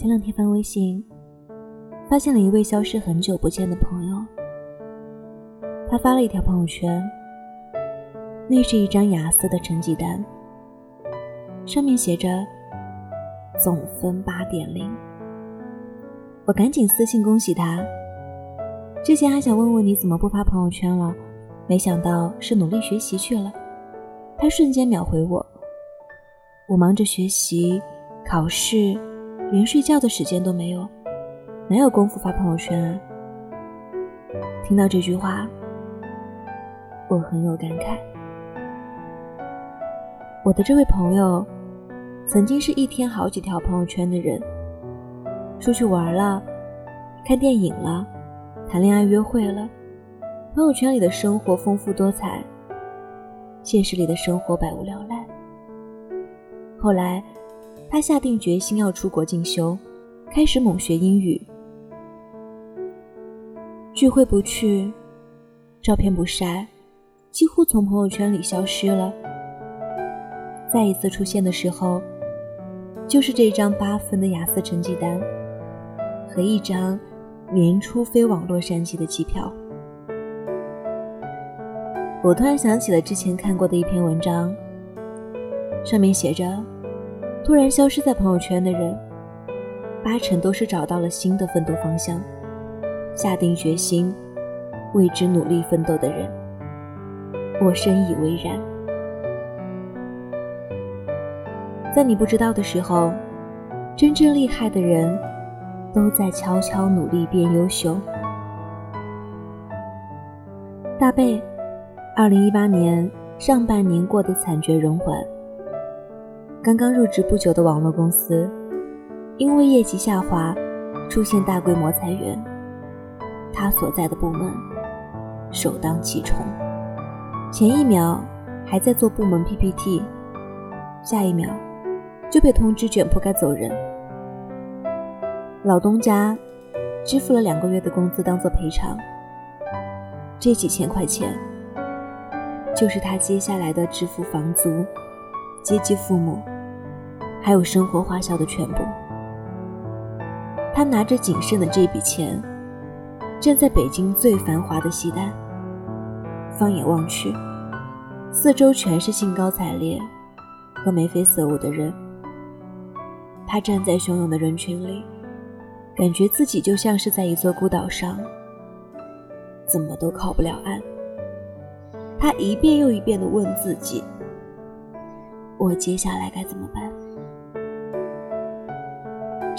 前两天翻微信，发现了一位消失很久不见的朋友。他发了一条朋友圈，那是一张雅思的成绩单，上面写着总分八点零。我赶紧私信恭喜他。之前还想问问你怎么不发朋友圈了，没想到是努力学习去了。他瞬间秒回我：“我忙着学习、考试，连睡觉的时间都没有，哪有功夫发朋友圈啊？”听到这句话，我很有感慨。我的这位朋友，曾经是一天好几条朋友圈的人，出去玩了，看电影了。谈恋爱、约会了，朋友圈里的生活丰富多彩，现实里的生活百无聊赖。后来，他下定决心要出国进修，开始猛学英语。聚会不去，照片不晒，几乎从朋友圈里消失了。再一次出现的时候，就是这张八分的雅思成绩单和一张。年初飞往洛杉矶的机票，我突然想起了之前看过的一篇文章，上面写着：突然消失在朋友圈的人，八成都是找到了新的奋斗方向，下定决心为之努力奋斗的人。我深以为然。在你不知道的时候，真正厉害的人。都在悄悄努力变优秀。大贝，二零一八年上半年过得惨绝人寰。刚刚入职不久的网络公司，因为业绩下滑，出现大规模裁员。他所在的部门首当其冲，前一秒还在做部门 PPT，下一秒就被通知卷铺盖走人。老东家支付了两个月的工资当做赔偿，这几千块钱就是他接下来的支付房租、接济父母，还有生活花销的全部。他拿着仅剩的这笔钱，站在北京最繁华的西单，放眼望去，四周全是兴高采烈和眉飞色舞的人。他站在汹涌的人群里。感觉自己就像是在一座孤岛上，怎么都靠不了岸。他一遍又一遍地问自己：“我接下来该怎么办？”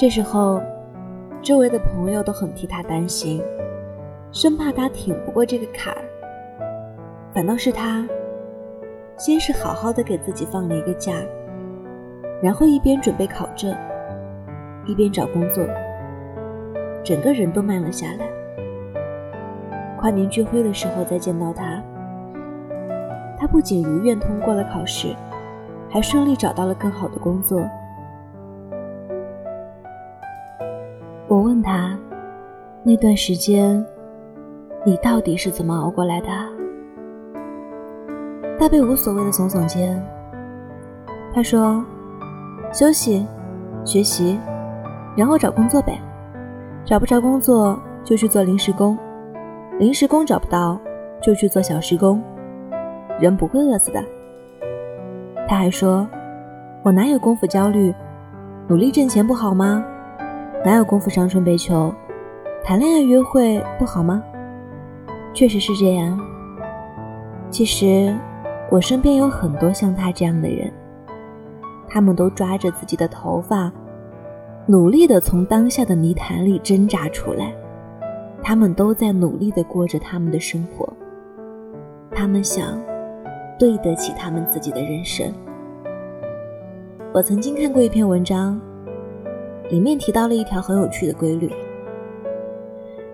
这时候，周围的朋友都很替他担心，生怕他挺不过这个坎儿。反倒是他，先是好好的给自己放了一个假，然后一边准备考证，一边找工作。整个人都慢了下来。跨年聚会的时候再见到他，他不仅如愿通过了考试，还顺利找到了更好的工作。我问他，那段时间你到底是怎么熬过来的？大贝无所谓的耸耸肩，他说：“休息，学习，然后找工作呗。”找不着工作就去做临时工，临时工找不到就去做小时工，人不会饿死的。他还说：“我哪有功夫焦虑？努力挣钱不好吗？哪有功夫伤春悲秋？谈恋爱约会不好吗？”确实是这样。其实我身边有很多像他这样的人，他们都抓着自己的头发。努力的从当下的泥潭里挣扎出来，他们都在努力的过着他们的生活。他们想对得起他们自己的人生。我曾经看过一篇文章，里面提到了一条很有趣的规律，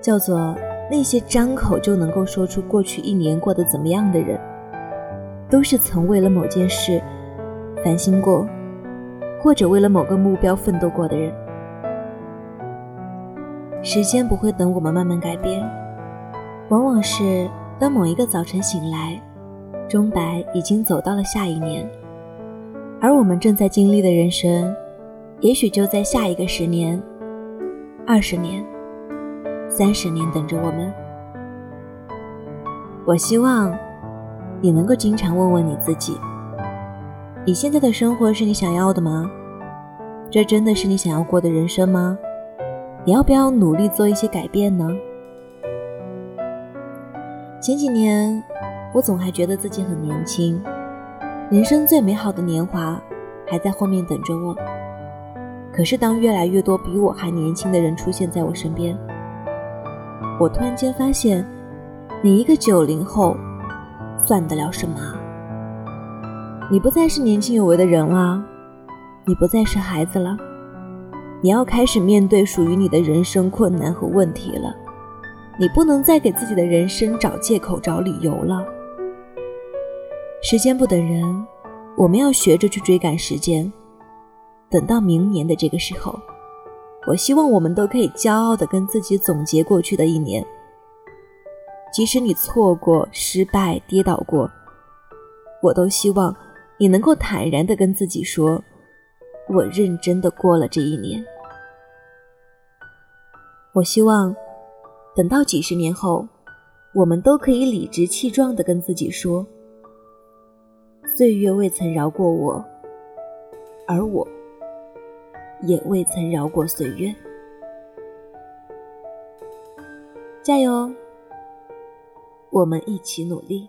叫做那些张口就能够说出过去一年过得怎么样的人，都是曾为了某件事烦心过。或者为了某个目标奋斗过的人，时间不会等我们慢慢改变，往往是当某一个早晨醒来，钟摆已经走到了下一年，而我们正在经历的人生，也许就在下一个十年二十年、三十年等着我们。我希望你能够经常问问你自己：你现在的生活是你想要的吗？这真的是你想要过的人生吗？你要不要努力做一些改变呢？前几年，我总还觉得自己很年轻，人生最美好的年华还在后面等着我。可是，当越来越多比我还年轻的人出现在我身边，我突然间发现。你一个九零后，算得了什么？你不再是年轻有为的人了，你不再是孩子了，你要开始面对属于你的人生困难和问题了。你不能再给自己的人生找借口、找理由了。时间不等人，我们要学着去追赶时间。等到明年的这个时候，我希望我们都可以骄傲地跟自己总结过去的一年。即使你错过、失败、跌倒过，我都希望你能够坦然地跟自己说：“我认真地过了这一年。”我希望等到几十年后，我们都可以理直气壮地跟自己说：“岁月未曾饶过我，而我也未曾饶过岁月。”加油！我们一起努力。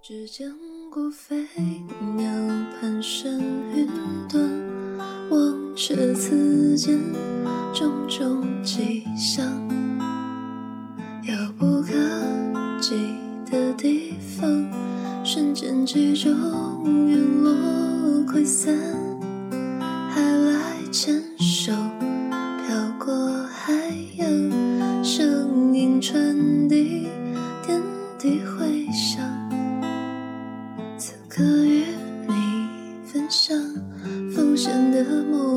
只见过飞鸟盘旋云端，望却此间种种迹象。点滴回响，此刻与你分享浮现的梦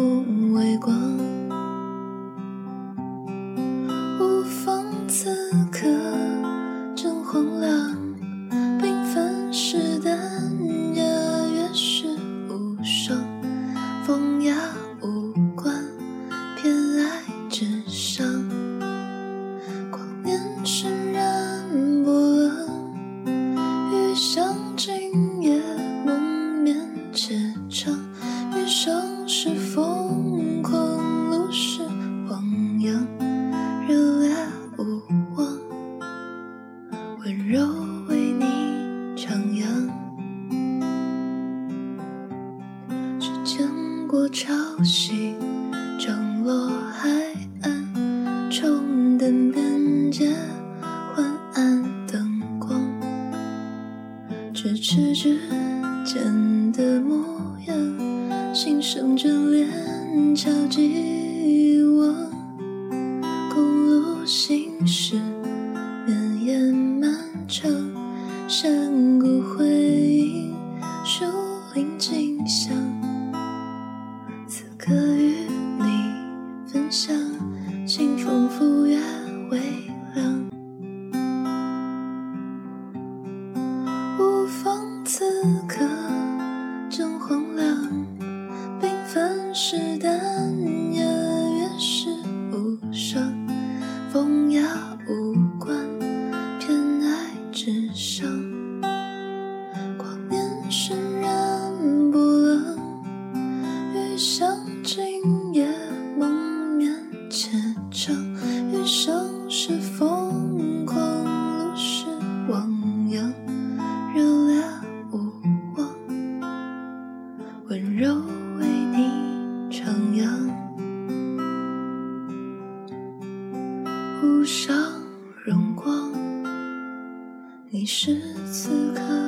行驶，绵延漫长，山谷回应，树林景象。可与你分享，清风拂月微凉，无风此刻上荣光，你是此刻。